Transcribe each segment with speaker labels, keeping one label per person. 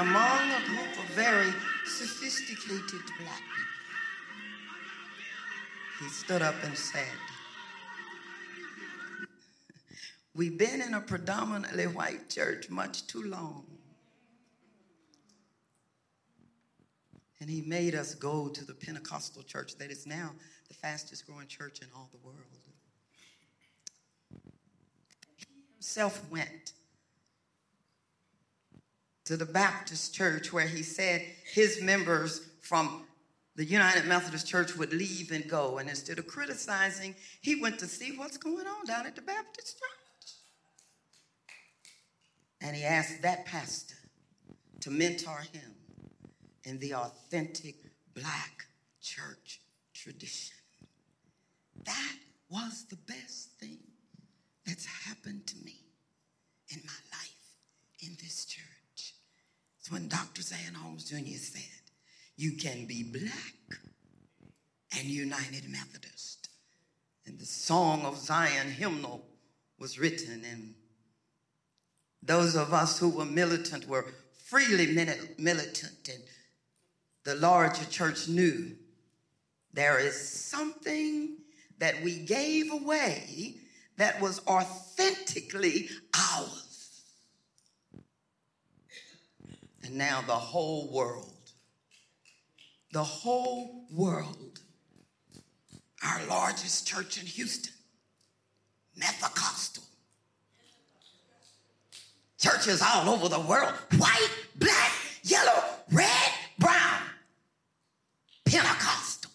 Speaker 1: among a group of very sophisticated black people, he stood up and said, We've been in a predominantly white church much too long. And he made us go to the Pentecostal church that is now the fastest growing church in all the world. He himself went to the Baptist church where he said his members from the United Methodist Church would leave and go. And instead of criticizing, he went to see what's going on down at the Baptist church. And he asked that pastor to mentor him in the authentic black church tradition. That was the best thing that's happened to me in my life in this church. When Dr. Zan Holmes Jr. said, You can be black and United Methodist. And the Song of Zion hymnal was written, and those of us who were militant were freely militant, and the larger church knew there is something that we gave away that was authentically ours. And now the whole world, the whole world, our largest church in Houston, Methodist, churches all over the world, white, black, yellow, red, brown, Pentecostal.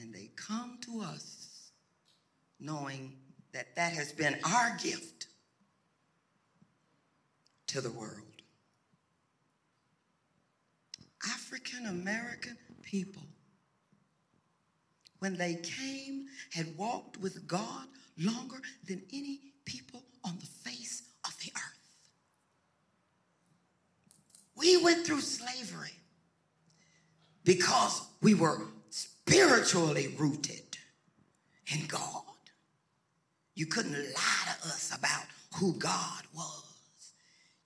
Speaker 1: And they come to us knowing that that has been our gift to the world. African American people, when they came, had walked with God longer than any people on the face of the earth. We went through slavery because we were spiritually rooted in God. You couldn't lie to us about who God was.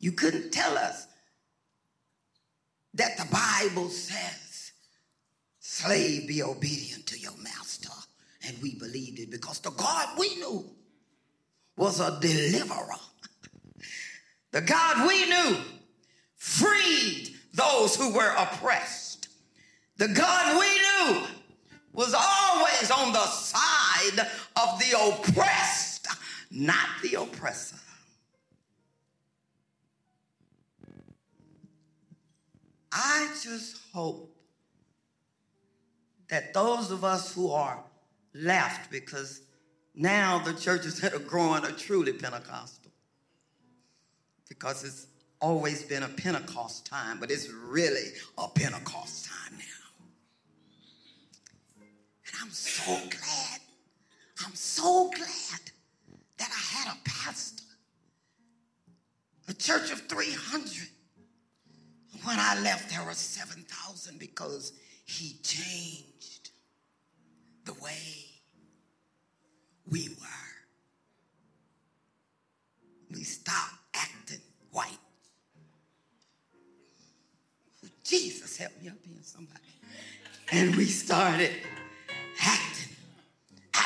Speaker 1: You couldn't tell us that the Bible says, slave be obedient to your master. And we believed it because the God we knew was a deliverer. The God we knew freed those who were oppressed. The God we knew was always on the side of the oppressed, not the oppressor. I just hope that those of us who are left, because now the churches that are growing are truly Pentecostal, because it's always been a Pentecost time, but it's really a Pentecost time now. And I'm so glad, I'm so glad that I had a pastor, a church of 300. When I left, there were 7,000 because he changed the way we were. We stopped acting white. Jesus, help me up here, somebody. And we started acting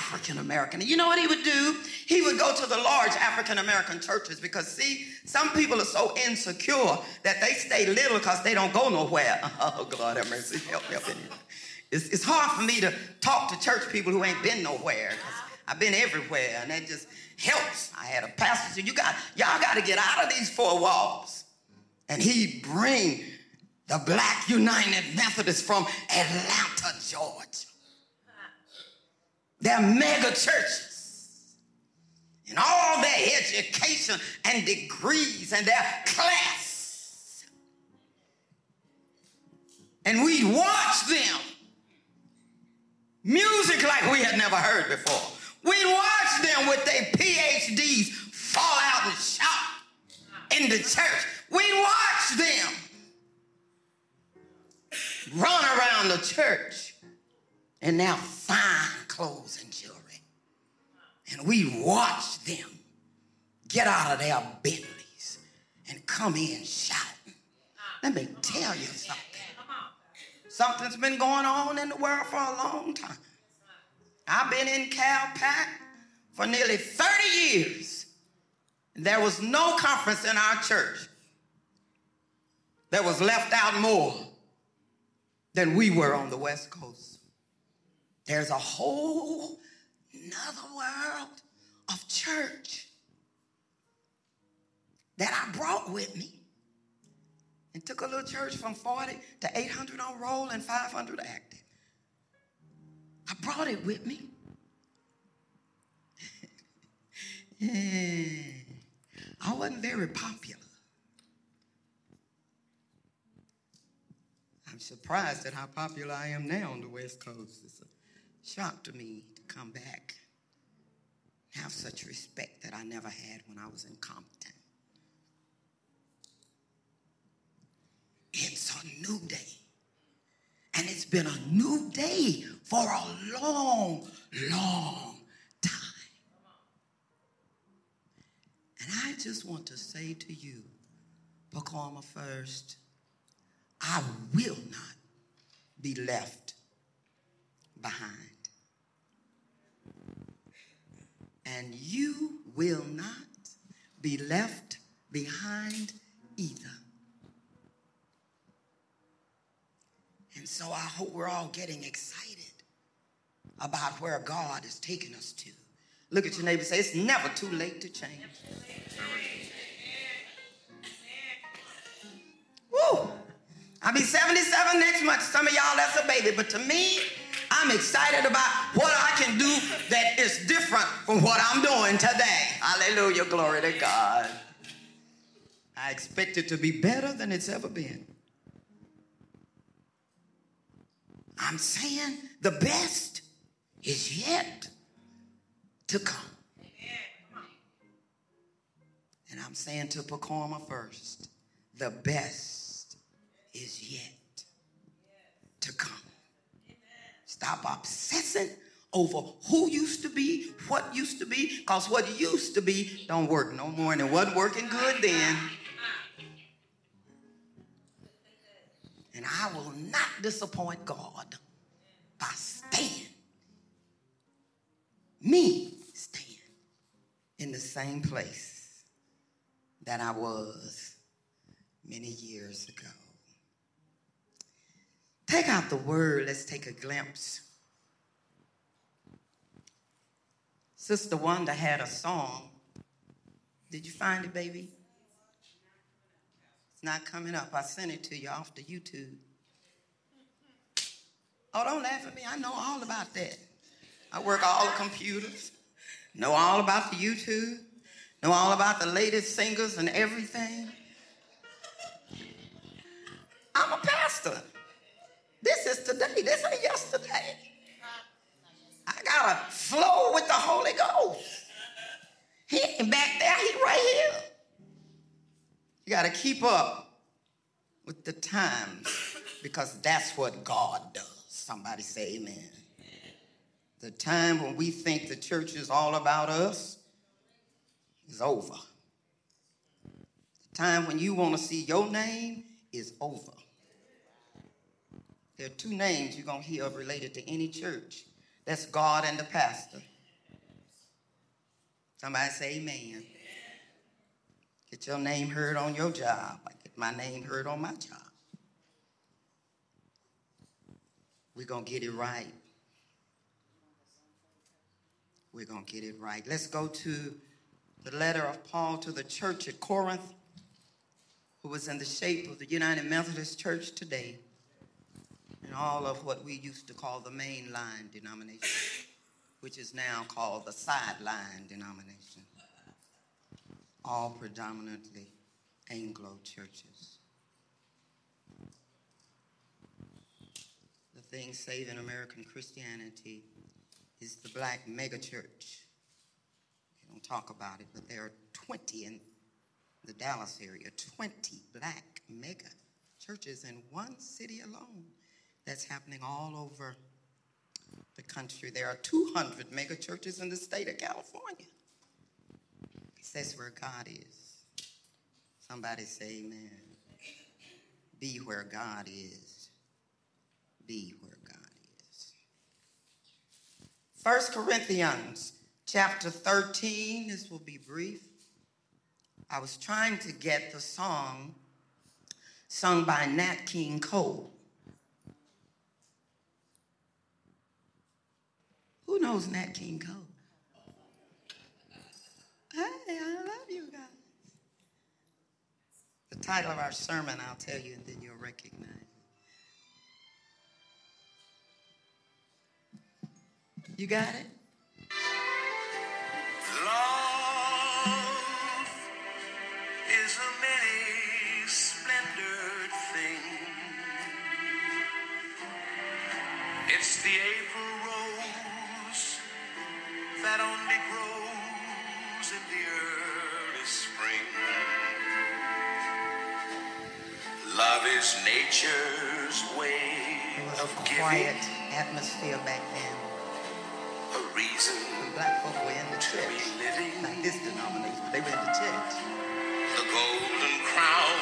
Speaker 1: African American. You know what he would do? He would go to the large African American churches because, see, some people are so insecure that they stay little because they don't go nowhere. Oh, God have mercy. Help here. It's, it's hard for me to talk to church people who ain't been nowhere I've been everywhere and that just helps. I had a pastor said, you got, y'all got to get out of these four walls. And he bring the Black United Methodists from Atlanta, Georgia. They're mega churches. and all their education and degrees and their class. And we'd watch them. Music like we had never heard before. We'd watch them with their PhDs fall out and shout in the church. We'd watch them run around the church and now fine clothes and jewelry. And we watch them get out of their Bentleys and come in shouting. Let me tell you something. Something's been going on in the world for a long time. I've been in CalPAC for nearly 30 years. There was no conference in our church that was left out more than we were on the West Coast. There's a whole another world of church that I brought with me and took a little church from 40 to 800 on roll and 500 active. I brought it with me. I wasn't very popular. I'm surprised at how popular I am now on the West Coast. It's a shock to me to come back, have such respect that I never had when I was in Compton. It's a new day. And it's been a new day for a long, long time. And I just want to say to you, Pacoima First, I will not be left behind. And you will not be left behind either. And so I hope we're all getting excited about where God is taking us to. Look at your neighbor say, It's never too late to change. Woo! I'll be 77 next month. Some of y'all, that's a baby. But to me, I'm excited about what I can do that is different from what I'm doing today. Hallelujah. Glory to God. I expect it to be better than it's ever been. I'm saying the best is yet to come. And I'm saying to Pacoima first, the best is yet to come. Stop obsessing over who used to be, what used to be, because what used to be don't work no more, and it wasn't working good then. And I will not disappoint God by staying, me staying in the same place that I was many years ago. Take out the word, let's take a glimpse. Sister Wanda had a song. Did you find it, baby? It's not coming up. I sent it to you off the YouTube. Oh, don't laugh at me. I know all about that. I work all the computers, know all about the YouTube, know all about the latest singers and everything. I'm a pastor. This is today. This ain't yesterday. I got to flow with the Holy Ghost. He ain't back there, he right here. You got to keep up with the times because that's what God does. Somebody say amen. The time when we think the church is all about us is over. The time when you want to see your name is over. There are two names you're going to hear of related to any church. That's God and the pastor. Somebody say amen. Get your name heard on your job. I get my name heard on my job. We're going to get it right. We're going to get it right. Let's go to the letter of Paul to the church at Corinth, who was in the shape of the United Methodist Church today, and all of what we used to call the mainline denomination, which is now called the sideline denomination. all predominantly Anglo churches. The thing saving American Christianity is the black megachurch. They don't talk about it, but there are 20 in the Dallas area, 20 black mega churches in one city alone. That's happening all over the country. There are 200 mega churches in the state of California. That's where God is. Somebody say amen. Be where God is. Be where God is. First Corinthians chapter 13. This will be brief. I was trying to get the song sung by Nat King Cole. Who knows Nat King Cole? Hey, I love you guys. The title of our sermon, I'll tell you, and then you'll recognize it. You got it?
Speaker 2: Love is a many splendored thing. It's the April rose that only grows in the early spring. Love is nature's way
Speaker 1: It was a
Speaker 2: of
Speaker 1: quiet atmosphere back then.
Speaker 2: a reason
Speaker 1: When black folk were in the church.
Speaker 2: living.
Speaker 1: Not this denomination, but they were in the church.
Speaker 2: The golden crown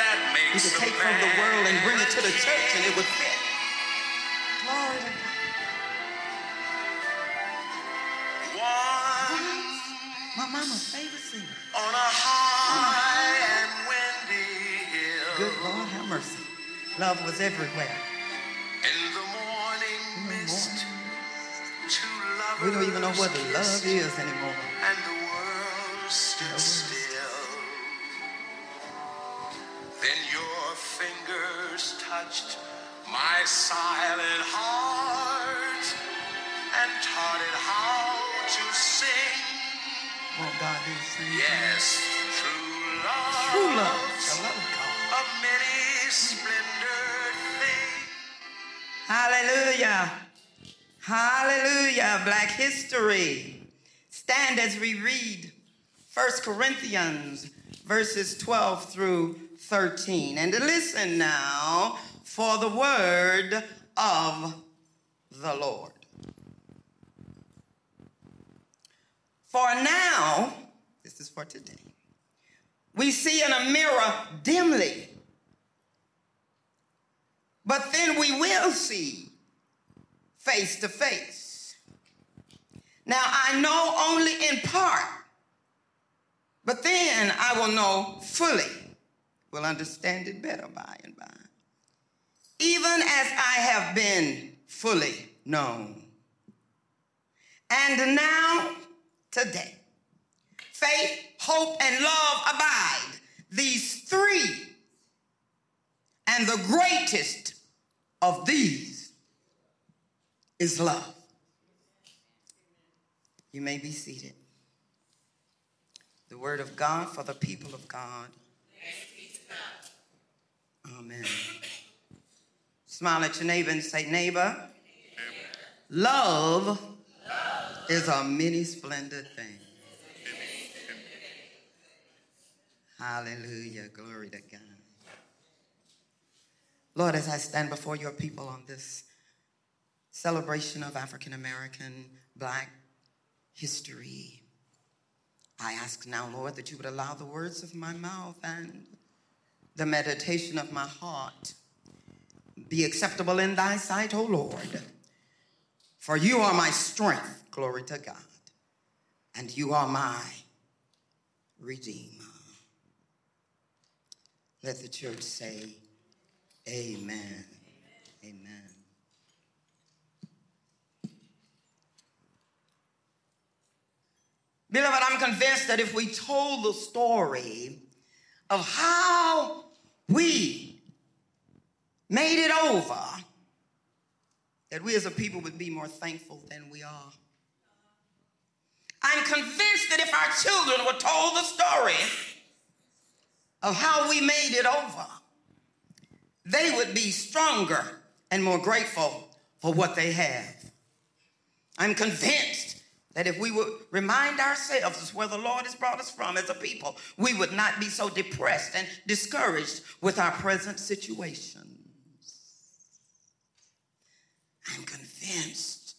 Speaker 2: that
Speaker 1: You
Speaker 2: makes
Speaker 1: could
Speaker 2: a
Speaker 1: take from the world and bring it to the church and it would fit. Love was everywhere.
Speaker 2: In the morning mist, two lovers
Speaker 1: We don't even know what love is anymore.
Speaker 2: And the world stood still. Then your fingers touched my silent heart and taught it how to sing.
Speaker 1: Won't God do the same?
Speaker 2: Yes, true love.
Speaker 1: True love. Hallelujah. Hallelujah. Black history. Stand as we read 1 Corinthians verses 12 through 13. And listen now for the word of the Lord. For now, this is for today, we see in a mirror dimly, but then we will see face to face. Now I know only in part, but then I will know fully, will understand it better by and by. Even as I have been fully known. And now, today, faith, hope, and love abide. These three. And the greatest of these is love. You may be seated. The word of God for the people of God. Amen. Smile at your neighbor and say, neighbor, love is a many splendid thing. Hallelujah. Glory to God. Lord, as I stand before your people on this celebration of African American Black history, I ask now, Lord, that you would allow the words of my mouth and the meditation of my heart be acceptable in thy sight, O Lord. For you are my strength, glory to God, and you are my redeemer. Let the church say, Amen. Amen. Beloved, I'm convinced that if we told the story of how we made it over, that we as a people would be more thankful than we are. I'm convinced that if our children were told the story of how we made it over, they would be stronger and more grateful for what they have. I'm convinced that if we would remind ourselves where the Lord has brought us from as a people, we would not be so depressed and discouraged with our present situations. I'm convinced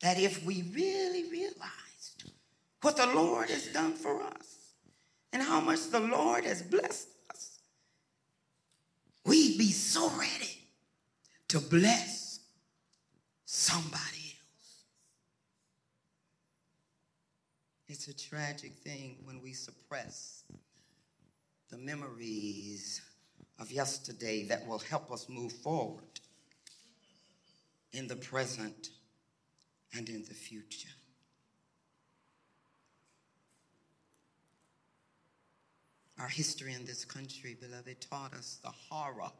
Speaker 1: that if we really realized what the Lord has done for us and how much the Lord has blessed we'd be so ready to bless somebody else. It's a tragic thing when we suppress the memories of yesterday that will help us move forward in the present and in the future. Our history in this country, beloved, taught us the horror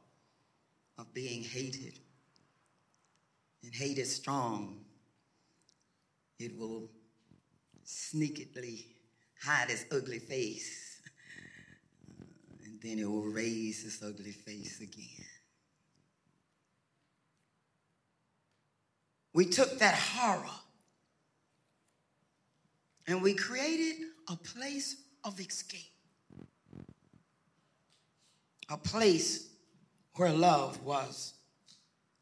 Speaker 1: of being hated. And hate is strong. It will sneakily hide its ugly face, and then it will raise its ugly face again. We took that horror and we created a place of escape, a place where love was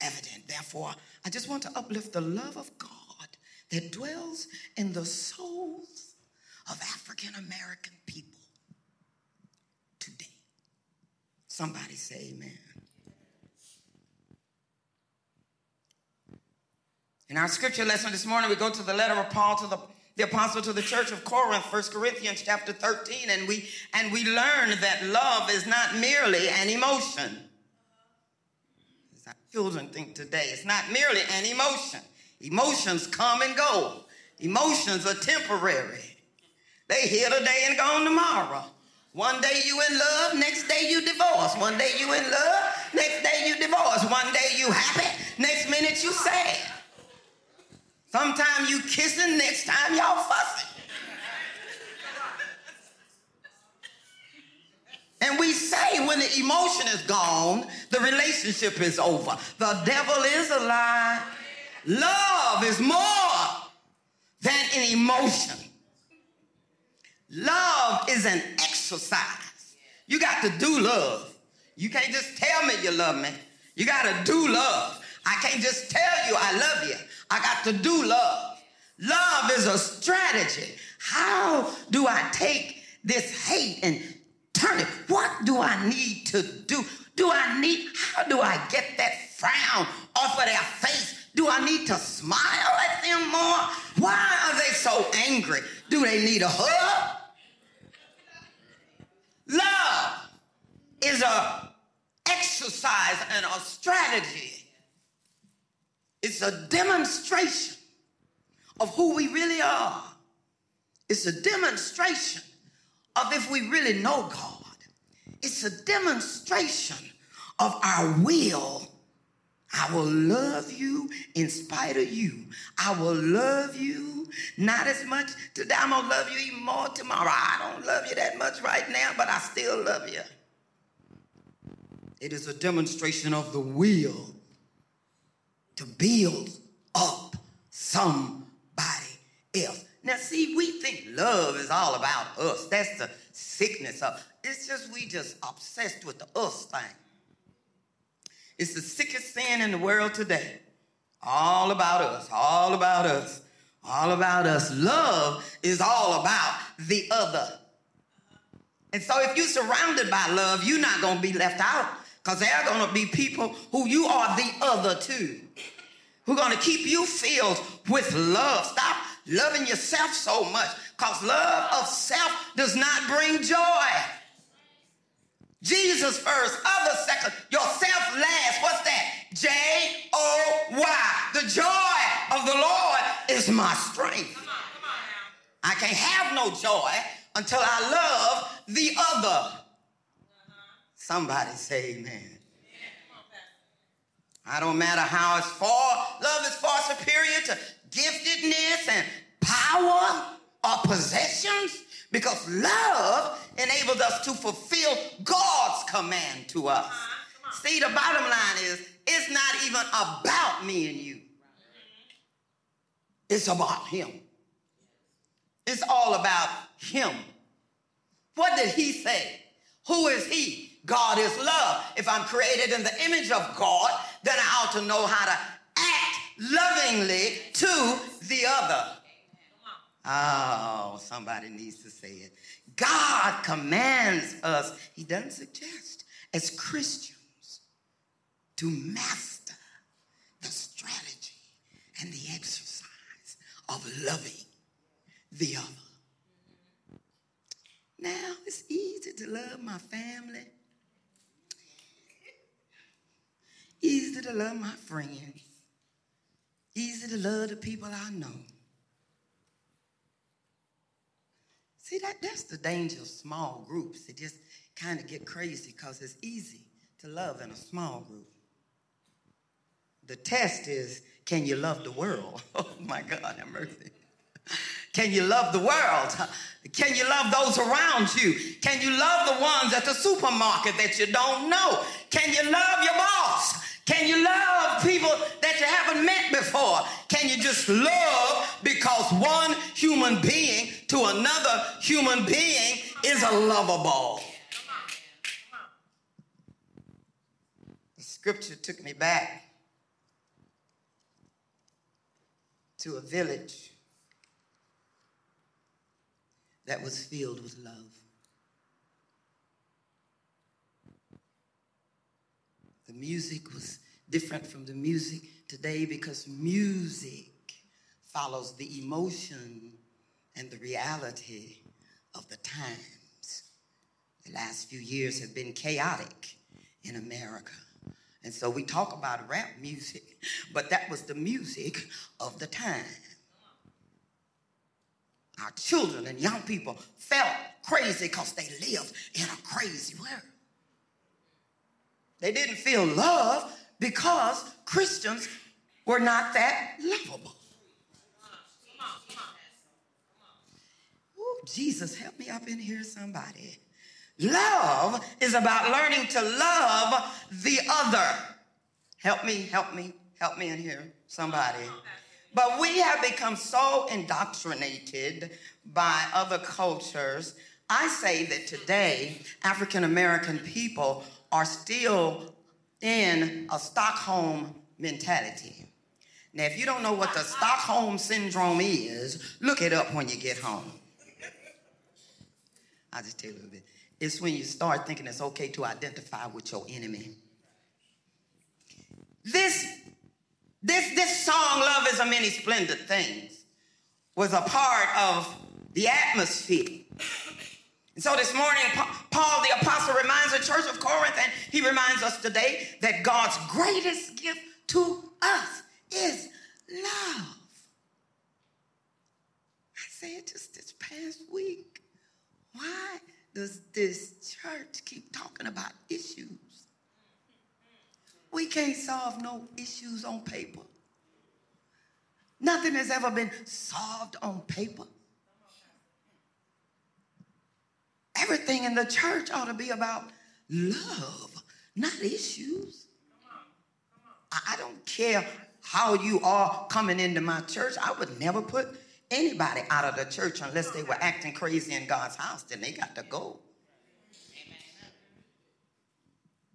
Speaker 1: evident. Therefore, I just want to uplift the love of God that dwells in the souls of African American people today. Somebody say amen. In our scripture lesson this morning, we go to the letter of Paul to the, the apostle to the church of Corinth, 1 Corinthians chapter 13, and we and we learn that love is not merely an emotion. As our children think today, it's not merely an emotion. Emotions come and go. Emotions are temporary. They here today and gone tomorrow. One day you in love, next day you divorce. One day you in love, next day you divorce. One day you happy, next minute you sad. Sometimes you kissing, next time y'all fussing. And we say when the emotion is gone, the relationship is over. The devil is a lie. Love is more than an emotion. Love is an exercise. You got to do love. You can't just tell me you love me. You got to do love. I can't just tell you I love you. I got to do love. Love is a strategy. How do I take this hate and turn it? What do I need to do? Do I need, how do I get that frown off of their face? Do I need to smile at them more? Why are they so angry? Do they need a hug? Love is a exercise and a strategy it's a demonstration of who we really are. It's a demonstration of if we really know God. It's a demonstration of our will. I will love you in spite of you. I will love you not as much today. I'm going to love you even more tomorrow. I don't love you that much right now, but I still love you. It is a demonstration of the will to build up somebody else. Now, see, we think love is all about us. That's the sickness of it's just we just obsessed with the us thing. It's the sickest sin in the world today. All about us, all about us, all about us. Love is all about the other. And so if you're surrounded by love, you're not to be left out because there are to be people who you are the other too who are going to keep you filled with love. Stop loving yourself so much because love of self does not bring joy. Jesus first, other second, yourself last. What's that? J O Y. The joy of the Lord is my strength. Come on, come on I can't have no joy until I love the other. Uh-huh. Somebody say amen. I don't matter how it's far. Love is far superior to giftedness and power. or possessions because love enables us to fulfill God's command to us. See, the bottom line is it's not even about me and you, it's about Him. It's all about Him. What did He say? Who is He? God is love. If I'm created in the image of God, then I ought to know how to act lovingly to the other. Oh, somebody needs to say it. God commands us, He doesn't suggest, as Christians, to master the strategy and the exercise of loving the other. Now, it's easy to love my family, easy to love my friends, easy to love the people I know. See, that, that's the danger of small groups. It just kind of get crazy because it's easy to love in a small group. The test is, can you love the world? Oh my God, have mercy. Can you love the world? Can you love those around you? Can you love the ones at the supermarket that you don't know? Can you love your boss? Can you love people that you haven't met before? Can you just love because one human being to another human being is a lovable? The scripture took me back to a village that was filled with love. The music was different from the music today because music follows the emotion and the reality of the times. The last few years have been chaotic in America. And so we talk about rap music, but that was the music of the time. Our children and young people felt crazy because they live in a crazy world. They didn't feel love because Christians were not that lovable. Ooh, Jesus, help me up in here, somebody. Love is about learning to love the other. Help me, help me, help me in here, somebody. But we have become so indoctrinated by other cultures. I say that today, African American people are still in a Stockholm mentality. Now, if you don't know what the Stockholm syndrome is, look it up when you get home. I'll just tell you a little bit. It's when you start thinking it's okay to identify with your enemy. This, this, this song, Love is a Many Splendid Things, was a part of the atmosphere and so this morning, Paul the apostle reminds the church of Corinth, and he reminds us today that God's greatest gift to us is love. I said just this past week, why does this church keep talking about issues? We can't solve no issues on paper. Nothing has ever been solved on paper. Everything in the church ought to be about love, not issues. I don't care how you are coming into my church. I would never put anybody out of the church unless they were acting crazy in God's house. Then they got to go.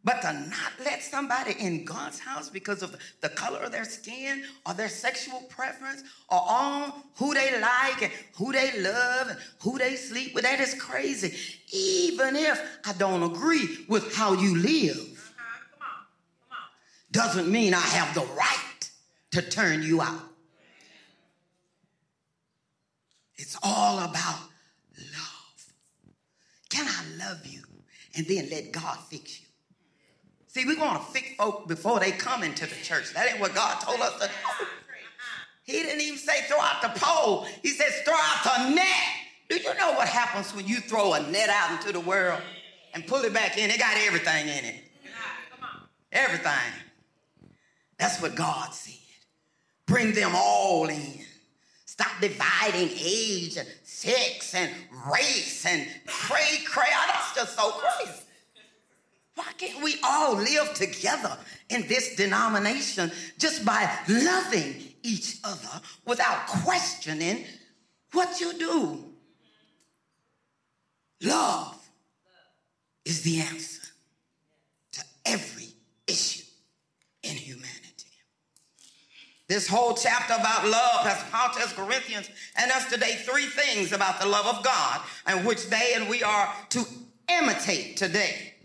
Speaker 1: But to not let somebody in God's house because of the color of their skin or their sexual preference or on who they like and who they love and who they sleep with, that is crazy. Even if I don't agree with how you live, doesn't mean I have the right to turn you out. It's all about love. Can I love you and then let God fix you? See, we want to fix folk before they come into the church. That ain't what God told us to do. He didn't even say throw out the pole. He says throw out the net. Do you know what happens when you throw a net out into the world and pull it back in? It got everything in it. Everything. That's what God said. Bring them all in. Stop dividing age and sex and race and cray cray. That's just so crazy. Why can't we all live together in this denomination just by loving each other without questioning what you do? Love is the answer to every issue in humanity. This whole chapter about love has Paul tells Corinthians and us today three things about the love of God and which they and we are to imitate today.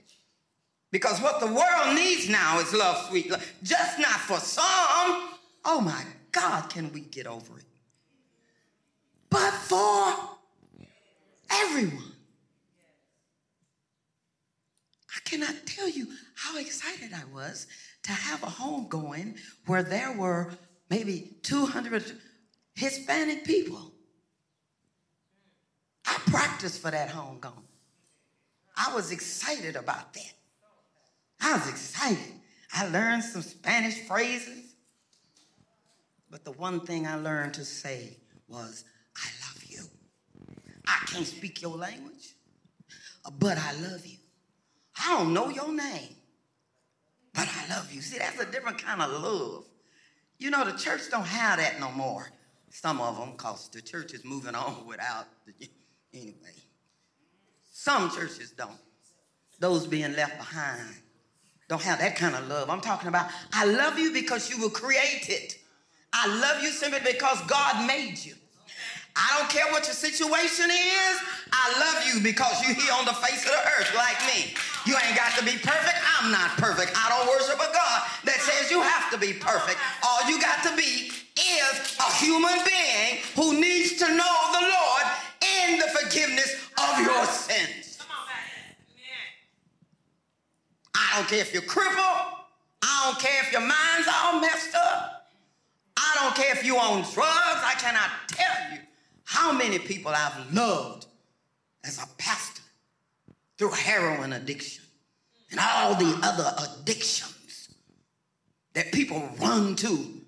Speaker 1: Because what the world needs now is love, sweet love. Just not for some. Oh my God, can we get over it? But for everyone. I cannot tell you how excited I was to have a home going where there were maybe 200 Hispanic people. I practiced for that home going. I was excited about that. I was excited. I learned some Spanish phrases. But the one thing I learned to say was, I love you. I can't speak your language, but I love you. I don't know your name, but I love you. See, that's a different kind of love. You know, the church don't have that no more. Some of them, because the church is moving on without, the, anyway. Some churches don't. Those being left behind don't have that kind of love. I'm talking about, I love you because you were created. I love you simply because God made you. I don't care what your situation is. I love you because you're here on the face of the earth like me. You ain't got to be perfect. I'm not perfect. I don't worship a God that says you have to be perfect. All you got to be is a human being who needs to know the Lord in the forgiveness of your sins. I don't care if you're crippled. I don't care if your mind's all messed up. I don't care if you're on drugs. I cannot tell you how many people I've loved as a pastor through heroin addiction and all the other addictions that people run to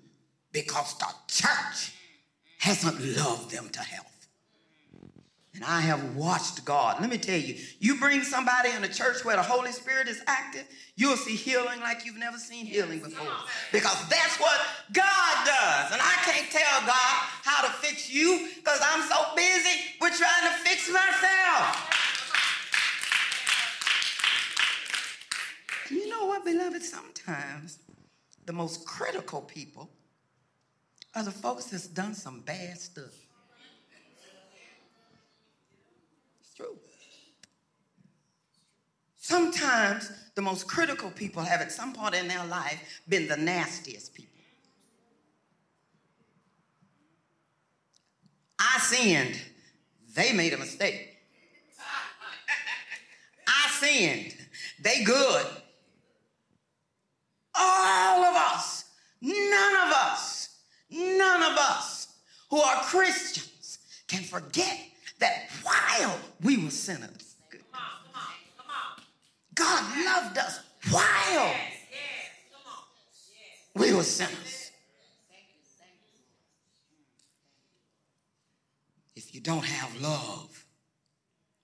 Speaker 1: because the church hasn't loved them to health. And I have watched God. Let me tell you, you bring somebody in a church where the Holy Spirit is active, you'll see healing like you've never seen healing before. Because that's what God does. And I can't tell God how to fix you because I'm so busy with trying to fix myself. You know what, beloved? Sometimes the most critical people are the folks that's done some bad stuff. true. Sometimes the most critical people have at some point in their life been the nastiest people. I sinned. They made a mistake. I sinned. They good. All of us, none of us, none of us who are Christians can forget that while we were sinners, God loved us while we were sinners. If you don't have love,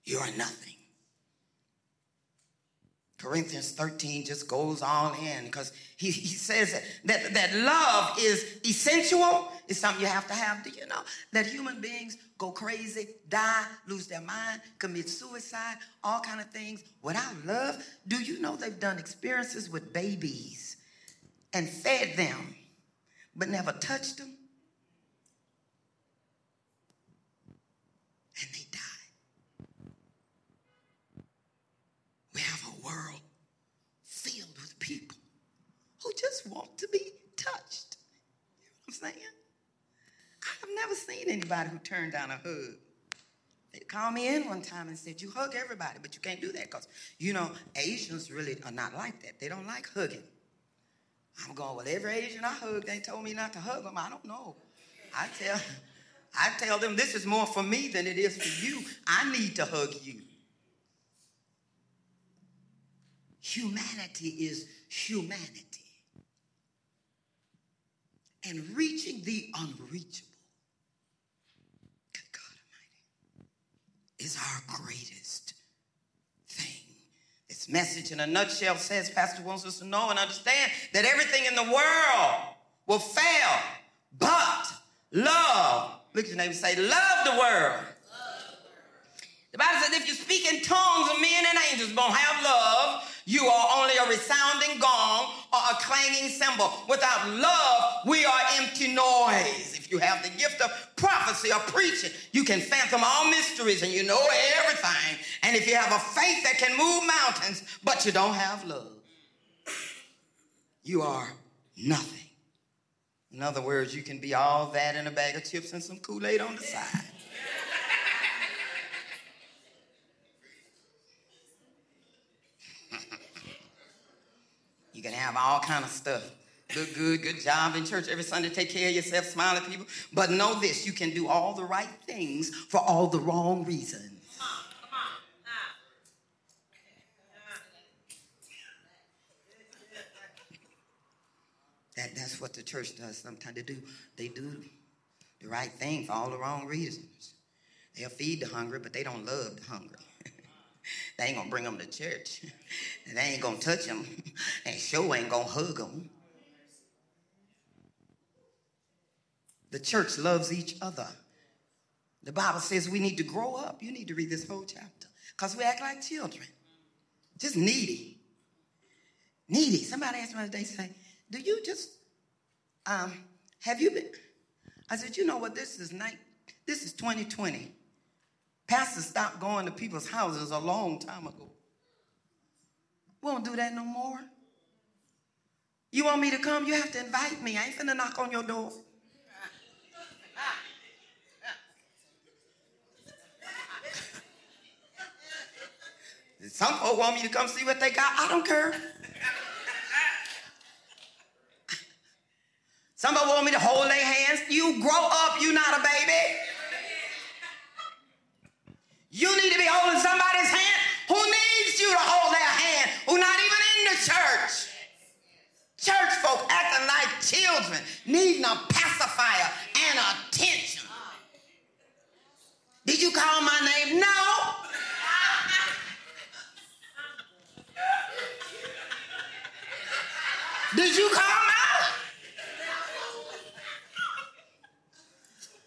Speaker 1: you are nothing. Corinthians 13 just goes on in because he, he says that, that, that love is essential. It's something you have to have. Do you know that human beings go crazy, die, lose their mind, commit suicide, all kind of things without love? Do you know they've done experiences with babies and fed them but never touched them? And they We have a world filled with people who just want to be touched. You know what I'm saying? I've never seen anybody who turned down a hug. They called me in one time and said, You hug everybody, but you can't do that because, you know, Asians really are not like that. They don't like hugging. I'm going, Well, every Asian I hug, they told me not to hug them. I don't know. I tell, I tell them this is more for me than it is for you. I need to hug you. Humanity is humanity. And reaching the unreachable God Almighty, is our greatest thing. This message in a nutshell says Pastor wants us to know and understand that everything in the world will fail, but love. Look at your neighbor say, Love the world. The Bible says if you speak in tongues of men and angels don't have love, you are only a resounding gong or a clanging cymbal. Without love, we are empty noise. If you have the gift of prophecy or preaching, you can fathom all mysteries and you know everything. And if you have a faith that can move mountains, but you don't have love, you are nothing. In other words, you can be all that in a bag of chips and some Kool-Aid on the side. You can have all kind of stuff. Look good, good job in church every Sunday, take care of yourself, smile at people. But know this, you can do all the right things for all the wrong reasons. That, that's what the church does sometimes. They do, they do the right thing for all the wrong reasons. They'll feed the hungry, but they don't love the hungry. they ain't gonna bring them to church. They ain't gonna touch them. And sure ain't gonna hug them. The church loves each other. The Bible says we need to grow up. You need to read this whole chapter. Because we act like children. Just needy. Needy. Somebody asked me the other day, say, do you just um, have you been? I said, you know what? This is night. This is 2020. Pastors stopped going to people's houses a long time ago. We won't do that no more. You want me to come? You have to invite me. I ain't finna knock on your door. Some folks want me to come see what they got. I don't care. Somebody want me to hold their hands. You grow up, you not a baby. You need to be holding somebody's hand who needs you to hold their hand, who not even in the church. Church folk acting like children, needing a pacifier and attention. Did you call my name? No. Did you call mine?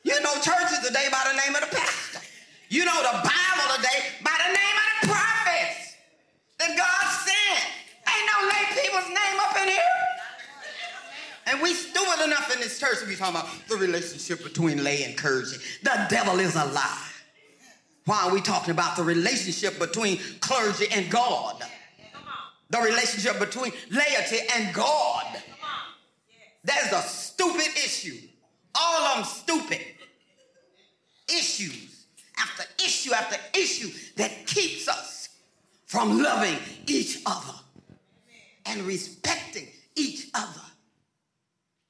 Speaker 1: You know church is today by the name of the pastor. You know the Bible today by the name of the prophets that God sent. Ain't no lay people's name up in here. And we stupid enough in this church to be talking about the relationship between lay and clergy. The devil is a lie. Why are we talking about the relationship between clergy and God? The relationship between laity and God. That's a stupid issue. All of them stupid. Issues after issue after issue that keeps us from loving each other and respecting each other.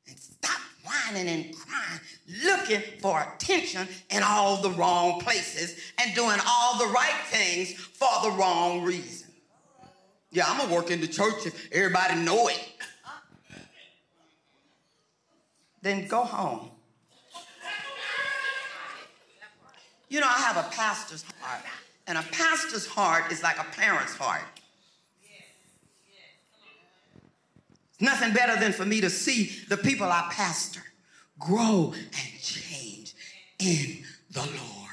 Speaker 1: And stop whining and crying, looking for attention in all the wrong places and doing all the right things for the wrong reason. Yeah, I'm gonna work in the church if everybody know it. Then go home. You know, I have a pastor's heart, and a pastor's heart is like a parent's heart. Nothing better than for me to see the people I pastor grow and change in the Lord.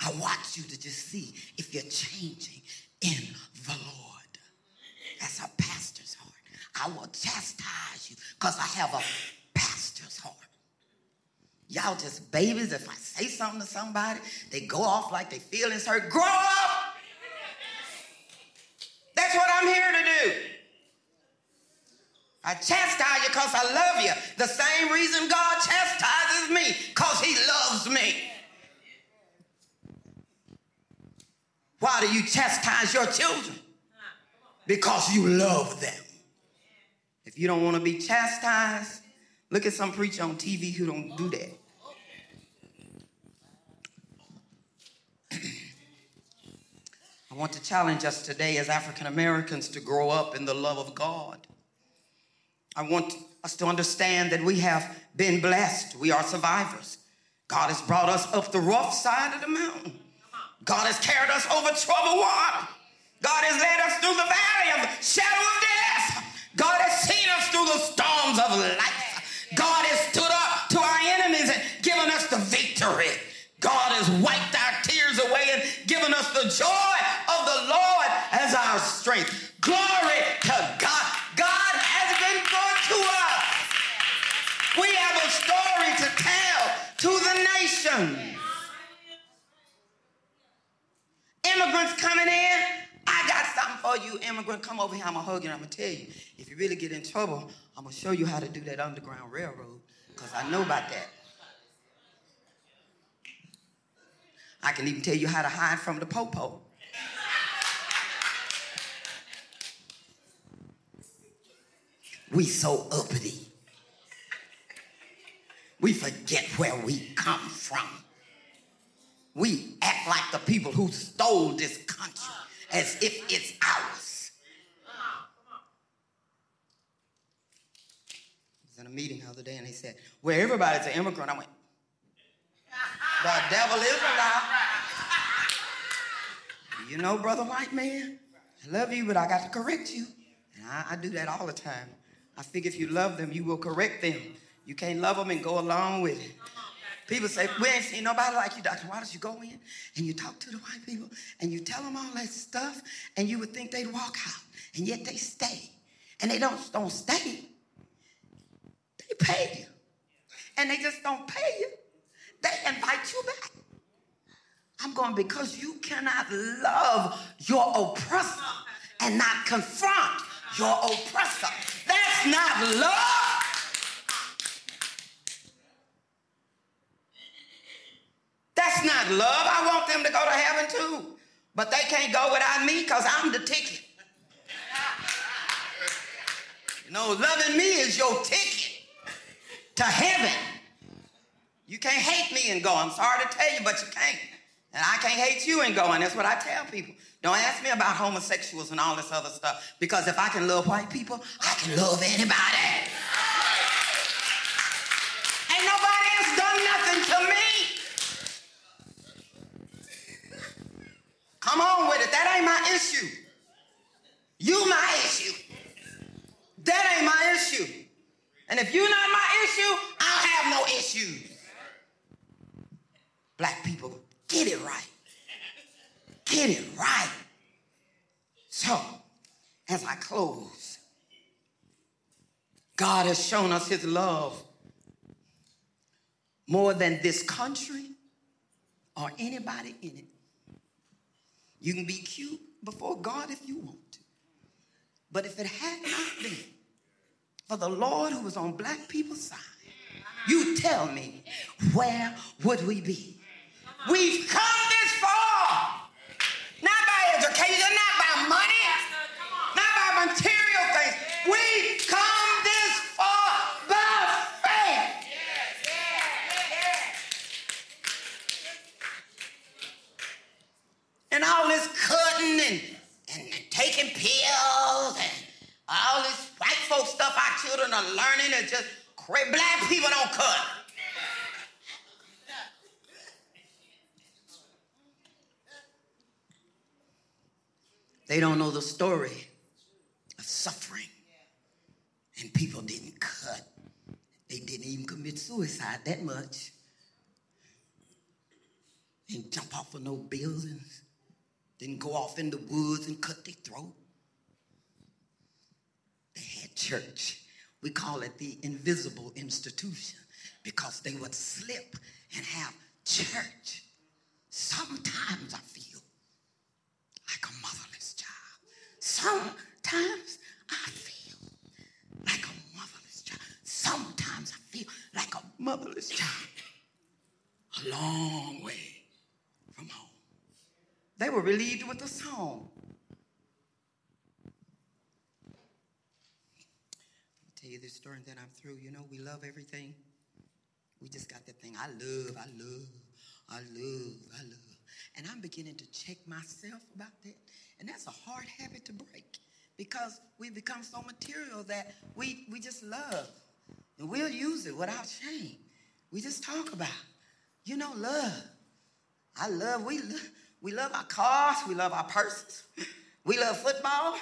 Speaker 1: I want you to just see if you're changing in the Lord. That's a pastor's heart. I will chastise you because I have a pastor's heart. Y'all just babies. If I say something to somebody, they go off like they feelings hurt. Grow up! That's what I'm here to do. I chastise you because I love you. The same reason God chastises me, because he loves me. Why do you chastise your children? Because you love them. If you don't want to be chastised, look at some preacher on TV who don't do that. I want to challenge us today as African Americans to grow up in the love of God. I want us to understand that we have been blessed. We are survivors. God has brought us up the rough side of the mountain. God has carried us over troubled water. God has led us through the valley of the shadow of death. God has seen us through the storms of life. God has stood up to our enemies and given us the victory. God has wiped our tears away and given us the joy of the Lord as our strength. Glory to God. God has been good to us. We have a story to tell to the nation. Immigrants coming in, I got something for you, immigrant. Come over here. I'm going to hug you. I'm going to tell you. If you really get in trouble, I'm going to show you how to do that Underground Railroad because I know about that. I can even tell you how to hide from the popo. We so uppity. We forget where we come from. We act like the people who stole this country as if it's ours. I was in a meeting the other day and they said, Well, everybody's an immigrant. I went, The devil is a lie. You know, brother white man, I love you, but I got to correct you. And I, I do that all the time. I figure if you love them, you will correct them. You can't love them and go along with it. People say, we ain't seen nobody like you, Dr. Waters. You go in and you talk to the white people and you tell them all that stuff and you would think they'd walk out. And yet they stay. And they don't, don't stay. They pay you. And they just don't pay you. They invite you back. I'm going because you cannot love your oppressor and not confront your oppressor. That's not love. That's not love. I want them to go to heaven too. But they can't go without me because I'm the ticket. You know, loving me is your ticket to heaven. You can't hate me and go. I'm sorry to tell you, but you can't. And I can't hate you and go. And that's what I tell people. Don't ask me about homosexuals and all this other stuff. Because if I can love white people, I can love anybody. Ain't nobody else done nothing to me. Come on with it. That ain't my issue. You my issue. That ain't my issue. And if you're not my issue, I'll have no issues. Black people, get it right. Get it right. So, as I close, God has shown us his love more than this country or anybody in it. You can be cute before God if you want to. But if it had not been for the Lord who was on black people's side, you tell me, where would we be? We've come this far. Not by education, not by money, not by material things. We've come this far by faith. and all this cutting and, and, taking pills and all this white folk stuff our children are learning is just crazy. Black people don't cut. They don't know the story of suffering. And people didn't cut. They didn't even commit suicide that much. Didn't jump off of no buildings. Didn't go off in the woods and cut their throat. They had church. We call it the invisible institution because they would slip and have church. Sometimes I feel like a motherless child. Sometimes I feel like a motherless child. Sometimes I feel like a motherless child. A long way from home. They were relieved with a song. I'll tell you this story and then I'm through. You know, we love everything. We just got that thing. I love, I love, I love, I love. And I'm beginning to check myself about that. And that's a hard habit to break because we become so material that we, we just love. And we'll use it without shame. We just talk about, you know, love. I love, we love We love our cars. We love our purses. We love football.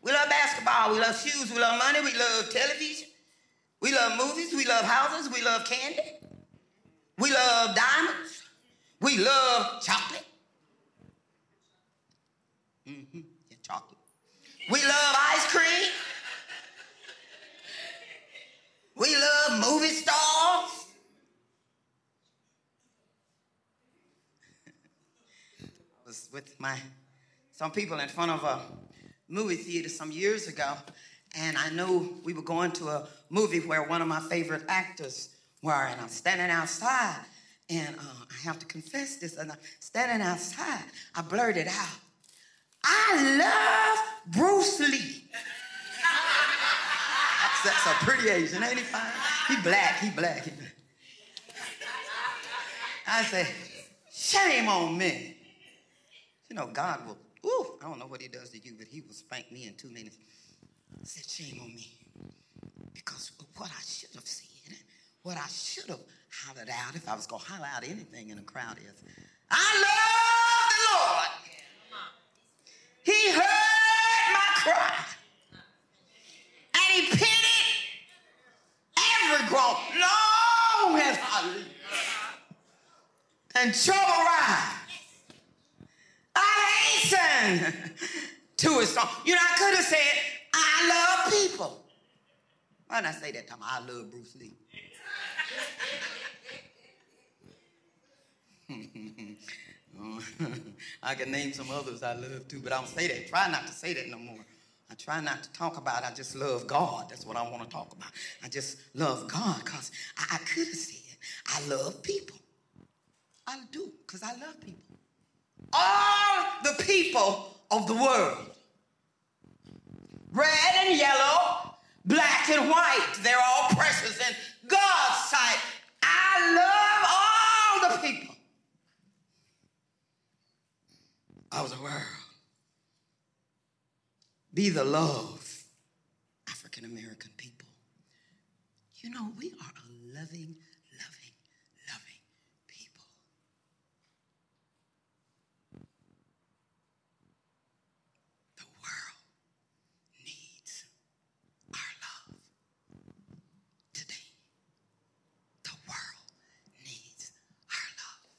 Speaker 1: We love basketball. We love shoes. We love money. We love television. We love movies. We love houses. We love candy. We love diamonds. We love chocolate. Mm-hmm. Yeah, chocolate. We love ice cream. We love movie stars. I was with my some people in front of a movie theater some years ago, and I knew we were going to a movie where one of my favorite actors were, and I'm standing outside, and uh, I have to confess this, and I'm standing outside, I blurted out, I love Bruce Lee. That's a pretty Asian, ain't he fine? He black, he black, he black. I say, shame on me. You know, God will, ooh, I don't know what he does to you, but he will spank me in two minutes. I said, shame on me. Because what I should have said, what I should have hollered out if I was going to holler out anything in a crowd is, I love the Lord. He heard my cry. And he pitied every groan. Long as I live. And trouble rise. I hasten to his song. You know, I could have said, I love people. Why did I say that time? I love Bruce Lee. I can name some others I love too, but I don't say that. Try not to say that no more. I try not to talk about I just love God. That's what I want to talk about. I just love God because I, I could have said I love people. I do because I love people. All the people of the world, red and yellow, black and white, they're all precious in God's sight. I love all the people of the world. Be the love African American people. You know, we are a loving, loving people. The world needs our love today. The world needs our love.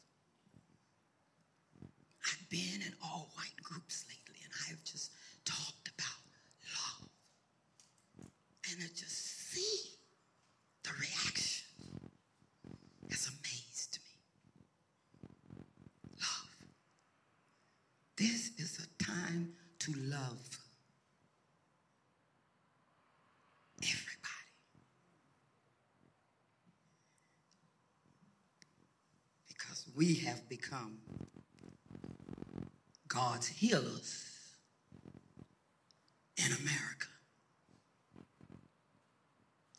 Speaker 1: I've been in all white groups lately and I've just talked about love. And I just see the reaction has amazed me. Love. This is a time to love everybody. Because we have become God's healers in America.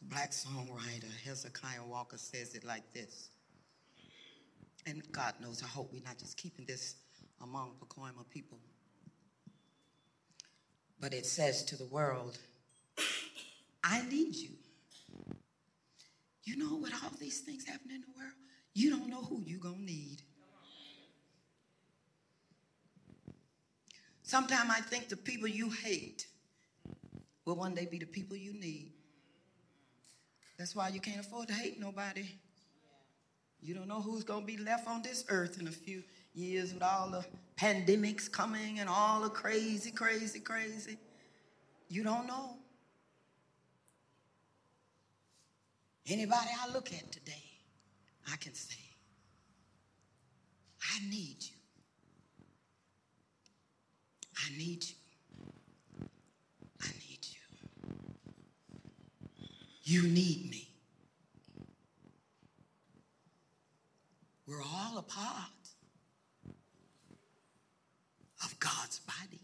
Speaker 1: Black songwriter Hezekiah Walker says it like this. And God knows, I hope we're not just keeping this among Pacoima people. But it says to the world, I need you. You know, with all these things happening in the world, you don't know who you're going to need. Sometimes I think the people you hate will one day be the people you need. That's why you can't afford to hate nobody. You don't know who's going to be left on this earth in a few years with all the pandemics coming and all the crazy, crazy, crazy. You don't know. Anybody I look at today, I can say, I need you. I need you. I need you. You need me. We're all a part of God's body.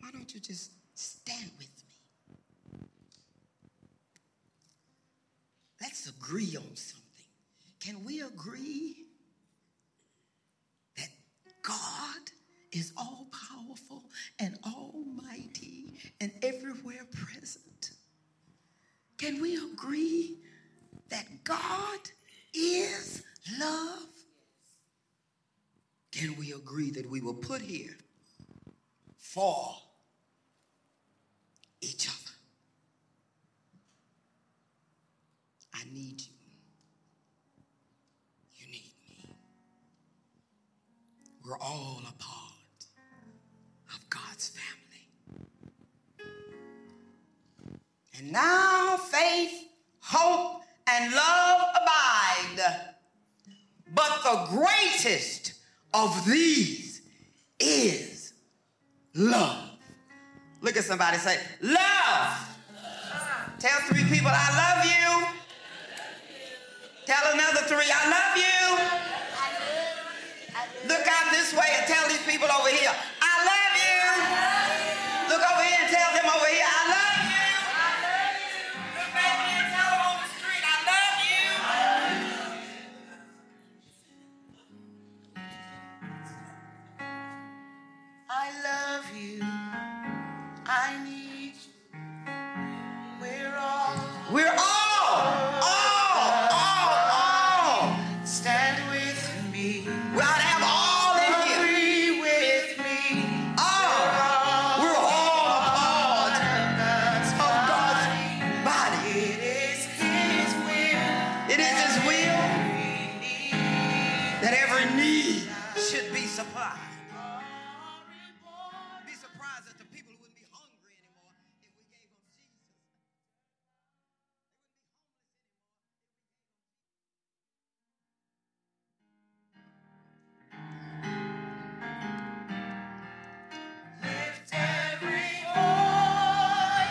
Speaker 1: Why don't you just stand with me? Let's agree on something. Can we agree that God is all powerful and almighty and everywhere present? Can we agree that God is love, can we agree that we were put here for each other? I need you. You need me. We're all a part of God's family. And now faith, hope, and love abide. But the greatest of these is love. Look at somebody say, love. Tell three people, I love you. Tell another three, I love you. Look out this way and tell these people over here,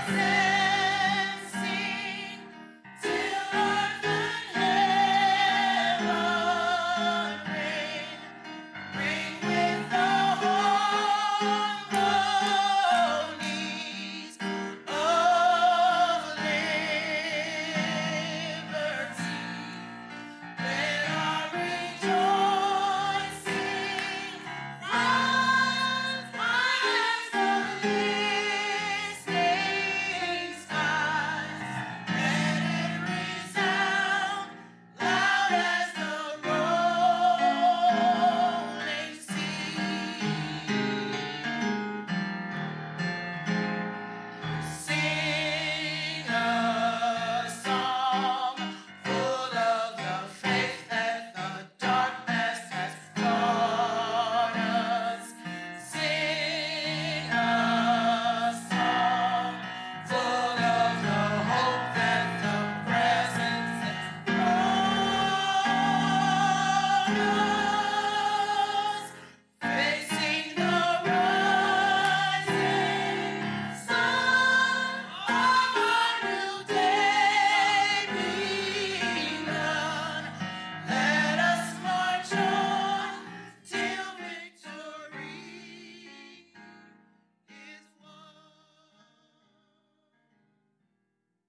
Speaker 1: say